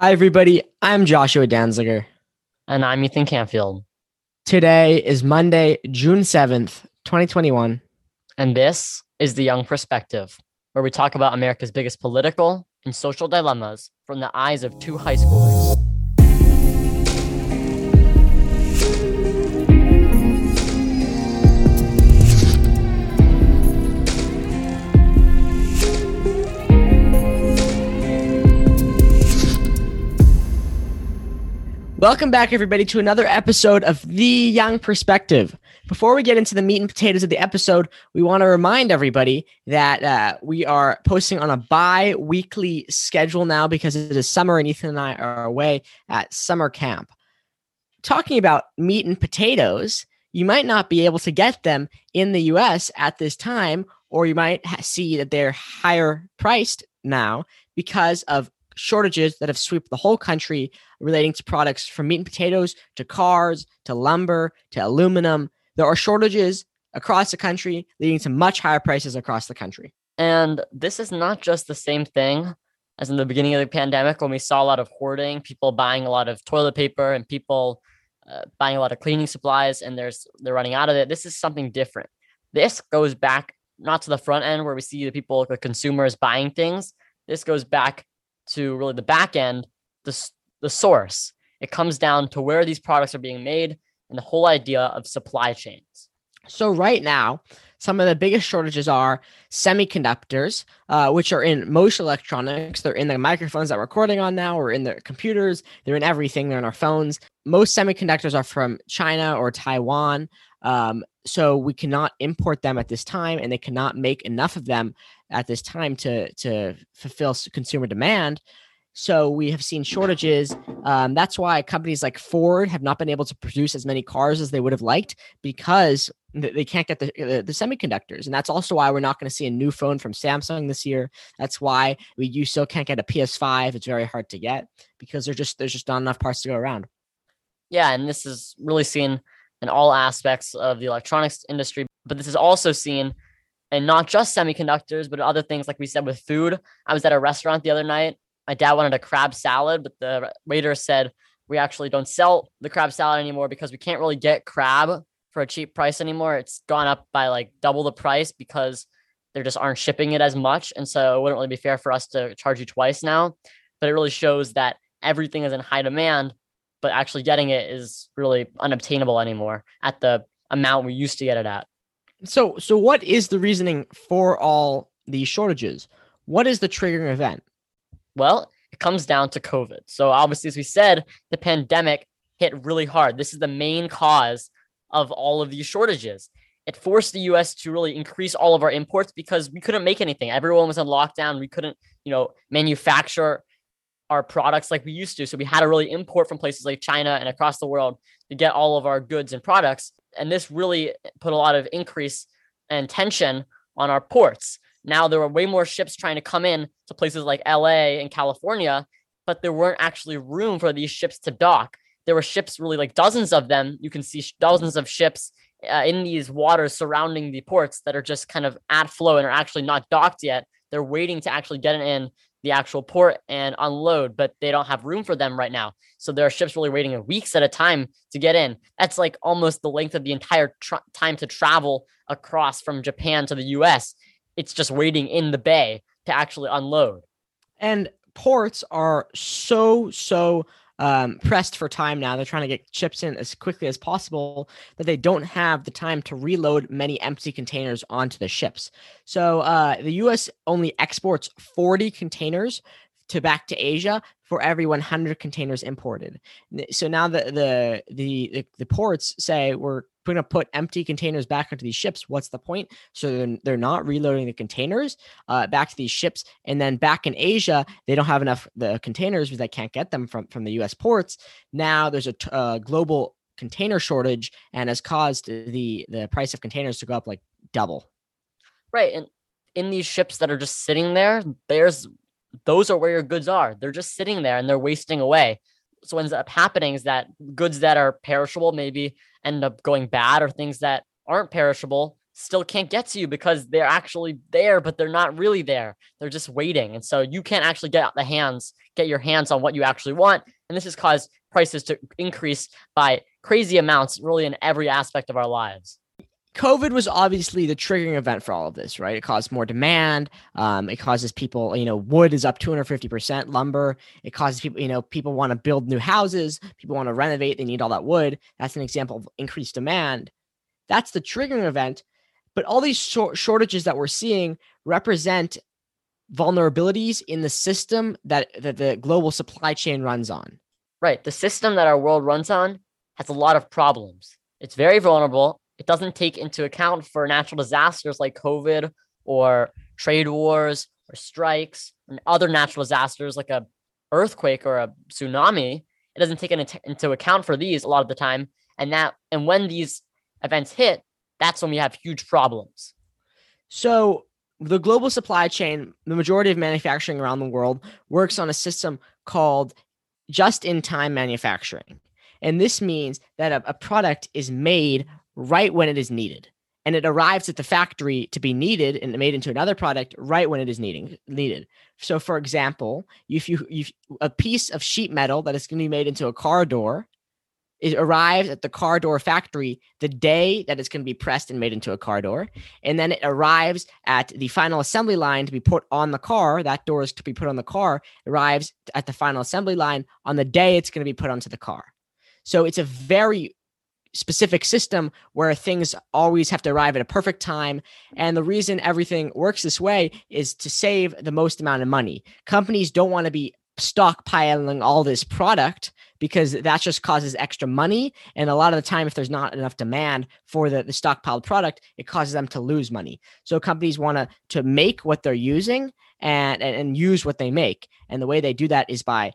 Hi, everybody. I'm Joshua Danziger. And I'm Ethan Canfield. Today is Monday, June 7th, 2021. And this is The Young Perspective, where we talk about America's biggest political and social dilemmas from the eyes of two high schoolers. Welcome back, everybody, to another episode of The Young Perspective. Before we get into the meat and potatoes of the episode, we want to remind everybody that uh, we are posting on a bi weekly schedule now because it is summer and Ethan and I are away at summer camp. Talking about meat and potatoes, you might not be able to get them in the US at this time, or you might see that they're higher priced now because of shortages that have swept the whole country relating to products from meat and potatoes to cars to lumber to aluminum. There are shortages across the country, leading to much higher prices across the country. And this is not just the same thing as in the beginning of the pandemic when we saw a lot of hoarding, people buying a lot of toilet paper and people uh, buying a lot of cleaning supplies and there's they're running out of it. This is something different. This goes back not to the front end where we see the people, the consumers buying things. This goes back to really the back end, the, the source. It comes down to where these products are being made and the whole idea of supply chains. So, right now, some of the biggest shortages are semiconductors, uh, which are in most electronics. They're in the microphones that we're recording on now, or in the computers. They're in everything. They're in our phones. Most semiconductors are from China or Taiwan. Um, so we cannot import them at this time, and they cannot make enough of them at this time to to fulfill consumer demand. So we have seen shortages. Um, that's why companies like Ford have not been able to produce as many cars as they would have liked because they can't get the, the, the semiconductors. And that's also why we're not going to see a new phone from Samsung this year. That's why we you still can't get a PS5. It's very hard to get because there's just there's just not enough parts to go around. Yeah, and this is really seen in all aspects of the electronics industry. But this is also seen and not just semiconductors, but other things like we said with food. I was at a restaurant the other night. My dad wanted a crab salad, but the waiter said we actually don't sell the crab salad anymore because we can't really get crab for a cheap price anymore. It's gone up by like double the price because there just aren't shipping it as much. And so it wouldn't really be fair for us to charge you twice now. But it really shows that everything is in high demand but actually getting it is really unobtainable anymore at the amount we used to get it at. So, so what is the reasoning for all these shortages? What is the triggering event? Well, it comes down to COVID. So, obviously, as we said, the pandemic hit really hard. This is the main cause of all of these shortages. It forced the US to really increase all of our imports because we couldn't make anything. Everyone was in lockdown. We couldn't, you know, manufacture our products like we used to. So we had to really import from places like China and across the world to get all of our goods and products. And this really put a lot of increase and tension on our ports. Now there were way more ships trying to come in to places like LA and California, but there weren't actually room for these ships to dock. There were ships, really like dozens of them. You can see dozens of ships uh, in these waters surrounding the ports that are just kind of at flow and are actually not docked yet. They're waiting to actually get in the actual port and unload, but they don't have room for them right now. So there are ships really waiting weeks at a time to get in. That's like almost the length of the entire time to travel across from Japan to the US. It's just waiting in the bay to actually unload. And ports are so, so um, pressed for time now. They're trying to get chips in as quickly as possible that they don't have the time to reload many empty containers onto the ships. So uh, the U.S. only exports 40 containers to back to Asia for every 100 containers imported. So now the the the the, ports say we're going to put empty containers back into these ships. What's the point? So they're, they're not reloading the containers uh, back to these ships, and then back in Asia they don't have enough the containers because they can't get them from from the U.S. ports. Now there's a t- uh, global container shortage and has caused the the price of containers to go up like double. Right, and in these ships that are just sitting there, there's those are where your goods are. They're just sitting there and they're wasting away. So what ends up happening is that goods that are perishable maybe end up going bad, or things that aren't perishable still can't get to you because they're actually there, but they're not really there. They're just waiting. And so you can't actually get out the hands, get your hands on what you actually want. And this has caused prices to increase by crazy amounts, really in every aspect of our lives. COVID was obviously the triggering event for all of this, right? It caused more demand. Um, it causes people, you know, wood is up 250%, lumber. It causes people, you know, people want to build new houses, people want to renovate, they need all that wood. That's an example of increased demand. That's the triggering event. But all these short- shortages that we're seeing represent vulnerabilities in the system that, that the global supply chain runs on. Right. The system that our world runs on has a lot of problems. It's very vulnerable it doesn't take into account for natural disasters like COVID or trade wars or strikes and other natural disasters like a earthquake or a tsunami. It doesn't take into account for these a lot of the time. And that and when these events hit, that's when we have huge problems. So the global supply chain, the majority of manufacturing around the world works on a system called just in time manufacturing. And this means that a, a, product is made right when it is needed. And it arrives at the factory to be needed and made into another product right when it is needing needed. So, for example, if you if a piece of sheet metal that is going to be made into a car door, it arrives at the car door factory the day that it's going to be pressed and made into a car door, and then it arrives at the final assembly line to be put on the car. That door is to be put on the car. Arrives at the final assembly line on the day it's going to be put onto the car. So it's a very specific system where things always have to arrive at a perfect time. And the reason everything works this way is to save the most amount of money. Companies don't want to be stockpiling all this product because that just causes extra money. And a lot of the time, if there's not enough demand for the, the stockpiled product, it causes them to lose money. So companies want to to make what they're using and, and, and use what they make. And the way they do that is by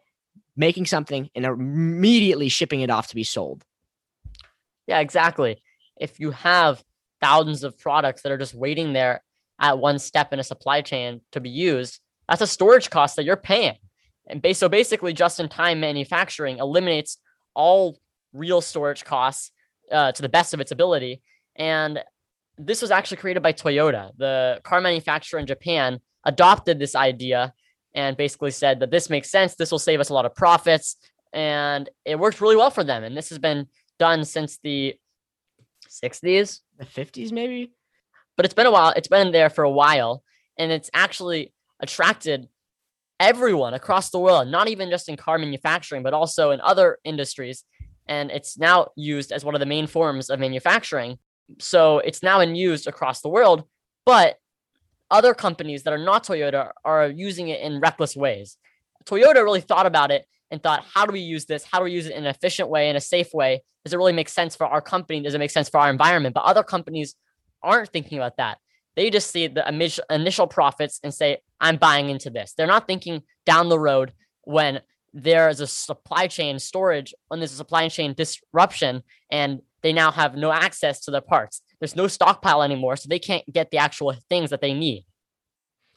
making something and immediately shipping it off to be sold. Yeah, exactly. If you have thousands of products that are just waiting there at one step in a supply chain to be used, that's a storage cost that you're paying. And so basically, just in time manufacturing eliminates all real storage costs uh, to the best of its ability. And this was actually created by Toyota. The car manufacturer in Japan adopted this idea and basically said that this makes sense. This will save us a lot of profits. And it worked really well for them. And this has been done since the 60s, the 50s, maybe. But it's been a while. It's been there for a while, and it's actually attracted everyone across the world, not even just in car manufacturing, but also in other industries. And it's now used as one of the main forms of manufacturing. So it's now in use across the world. But other companies that are not Toyota are using it in reckless ways. Toyota really thought about it and thought, how do we use this? How do we use it in an efficient way, in a safe way? Does it really make sense for our company? Does it make sense for our environment? But other companies aren't thinking about that. They just see the initial profits and say, I'm buying into this. They're not thinking down the road when there is a supply chain storage, when there's a supply chain disruption, and they now have no access to the parts. There's no stockpile anymore, so they can't get the actual things that they need.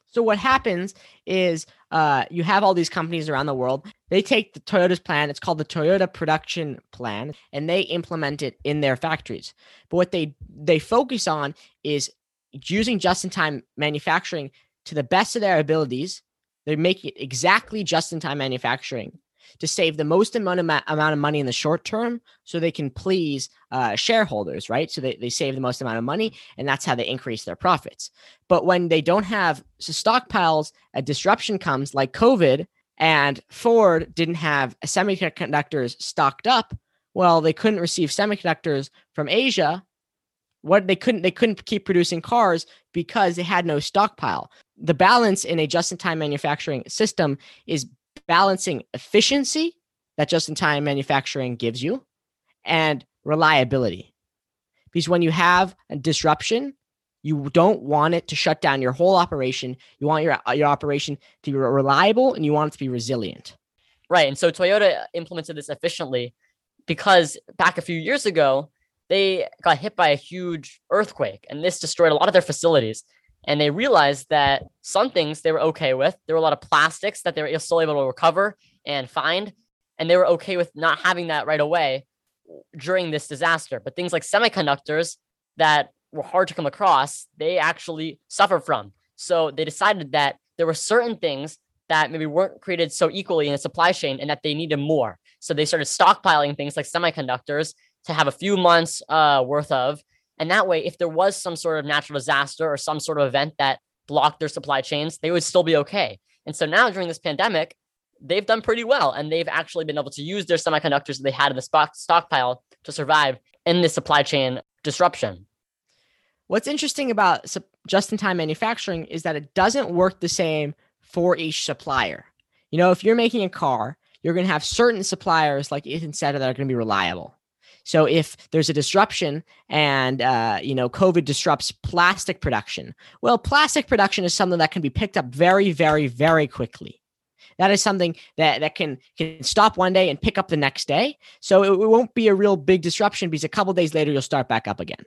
So what happens is uh, you have all these companies around the world. They take the Toyota's plan. It's called the Toyota Production Plan, and they implement it in their factories. But what they they focus on is using just-in-time manufacturing to the best of their abilities. They make it exactly just-in-time manufacturing to save the most amount of, amount of money in the short term so they can please uh, shareholders, right? So they, they save the most amount of money and that's how they increase their profits. But when they don't have so stockpiles, a disruption comes like COVID and Ford didn't have semiconductors stocked up. Well, they couldn't receive semiconductors from Asia. What they couldn't they couldn't keep producing cars because they had no stockpile. The balance in a just-in-time manufacturing system is balancing efficiency that just in time manufacturing gives you and reliability. Because when you have a disruption, you don't want it to shut down your whole operation. You want your, your operation to be reliable and you want it to be resilient. Right. And so Toyota implemented this efficiently because back a few years ago, they got hit by a huge earthquake and this destroyed a lot of their facilities and they realized that some things they were okay with. There were a lot of plastics that they were still able to recover and find, and they were okay with not having that right away during this disaster. But things like semiconductors that were hard to come across, they actually suffer from. So they decided that there were certain things that maybe weren't created so equally in the supply chain and that they needed more. So they started stockpiling things like semiconductors to have a few months uh, worth of. And that way, if there was some sort of natural disaster or some sort of event that blocked their supply chains, they would still be okay. And so now during this pandemic, they've done pretty well and they've actually been able to use their semiconductors that they had in the stock, stockpile to survive in this supply chain disruption. What's interesting about just in time manufacturing is that it doesn't work the same for each supplier. You know, if you're making a car, you're going to have certain suppliers, like Ethan said, that are going to be reliable. So if there's a disruption and uh, you know COVID disrupts plastic production, well, plastic production is something that can be picked up very, very, very quickly. That is something that that can can stop one day and pick up the next day. So it, it won't be a real big disruption because a couple days later you'll start back up again.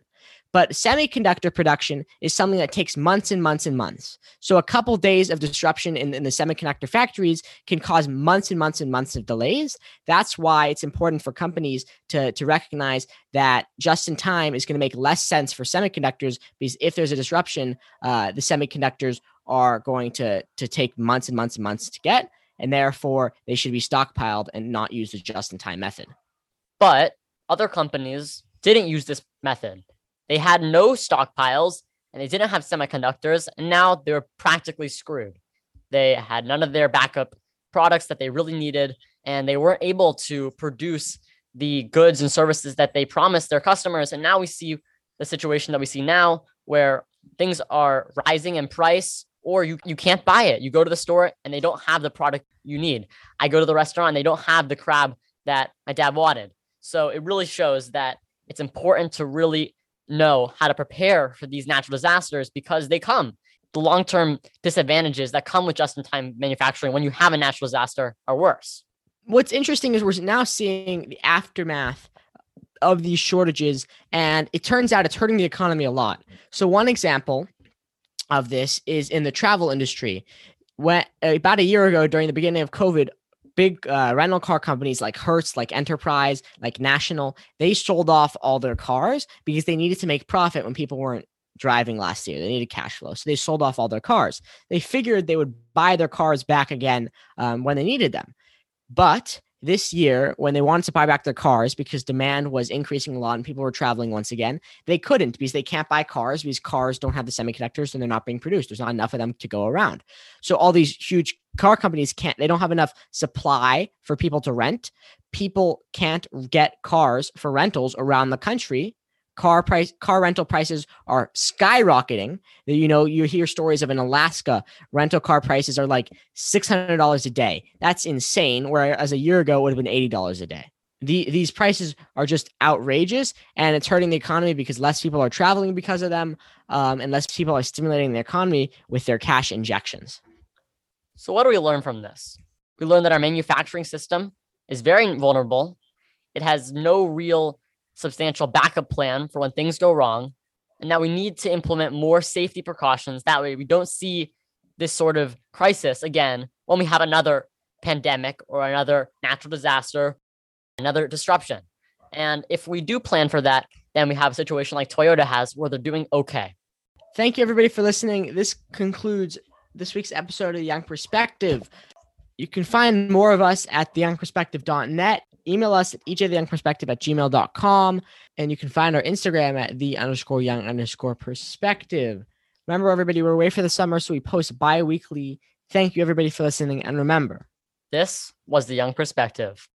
But semiconductor production is something that takes months and months and months. So a couple days of disruption in, in the semiconductor factories can cause months and months and months of delays. That's why it's important for companies to, to recognize that just in time is going to make less sense for semiconductors because if there's a disruption, uh, the semiconductors are going to, to take months and months and months to get. And therefore, they should be stockpiled and not use the just in time method. But other companies didn't use this method. They had no stockpiles and they didn't have semiconductors, and now they're practically screwed. They had none of their backup products that they really needed, and they weren't able to produce the goods and services that they promised their customers. And now we see the situation that we see now where things are rising in price or you, you can't buy it. You go to the store and they don't have the product you need. I go to the restaurant and they don't have the crab that my dad wanted. So it really shows that it's important to really know how to prepare for these natural disasters because they come. The long term disadvantages that come with just in time manufacturing when you have a natural disaster are worse. What's interesting is we're now seeing the aftermath of these shortages, and it turns out it's hurting the economy a lot. So, one example of this is in the travel industry. When about a year ago, during the beginning of COVID, big uh, rental car companies like Hertz, like Enterprise, like National, they sold off all their cars because they needed to make profit when people weren't driving last year. They needed cash flow. So they sold off all their cars. They figured they would buy their cars back again um, when they needed them. But this year when they wanted to buy back their cars because demand was increasing a lot and people were traveling once again they couldn't because they can't buy cars because cars don't have the semiconductors and they're not being produced there's not enough of them to go around so all these huge car companies can't they don't have enough supply for people to rent. People can't get cars for rentals around the country. Car price car rental prices are skyrocketing. You know you hear stories of in alaska rental car prices are like $600 a day. That's insane whereas a year ago it would have been $80 a day. The, these prices are just outrageous and it's hurting the economy because less people are traveling because of them um, and less people are stimulating the economy with their cash injections so what do we learn from this we learn that our manufacturing system is very vulnerable it has no real substantial backup plan for when things go wrong. And that we need to implement more safety precautions. That way, we don't see this sort of crisis again when we have another pandemic or another natural disaster, another disruption. And if we do plan for that, then we have a situation like Toyota has where they're doing okay. Thank you, everybody, for listening. This concludes this week's episode of The Young Perspective. You can find more of us at theyoungperspective.net email us at ejtheyoungperspective at gmail.com. And you can find our Instagram at the underscore young underscore perspective. Remember, everybody, we're away for the summer, so we post bi weekly. Thank you, everybody, for listening. And remember, this was the Young Perspective.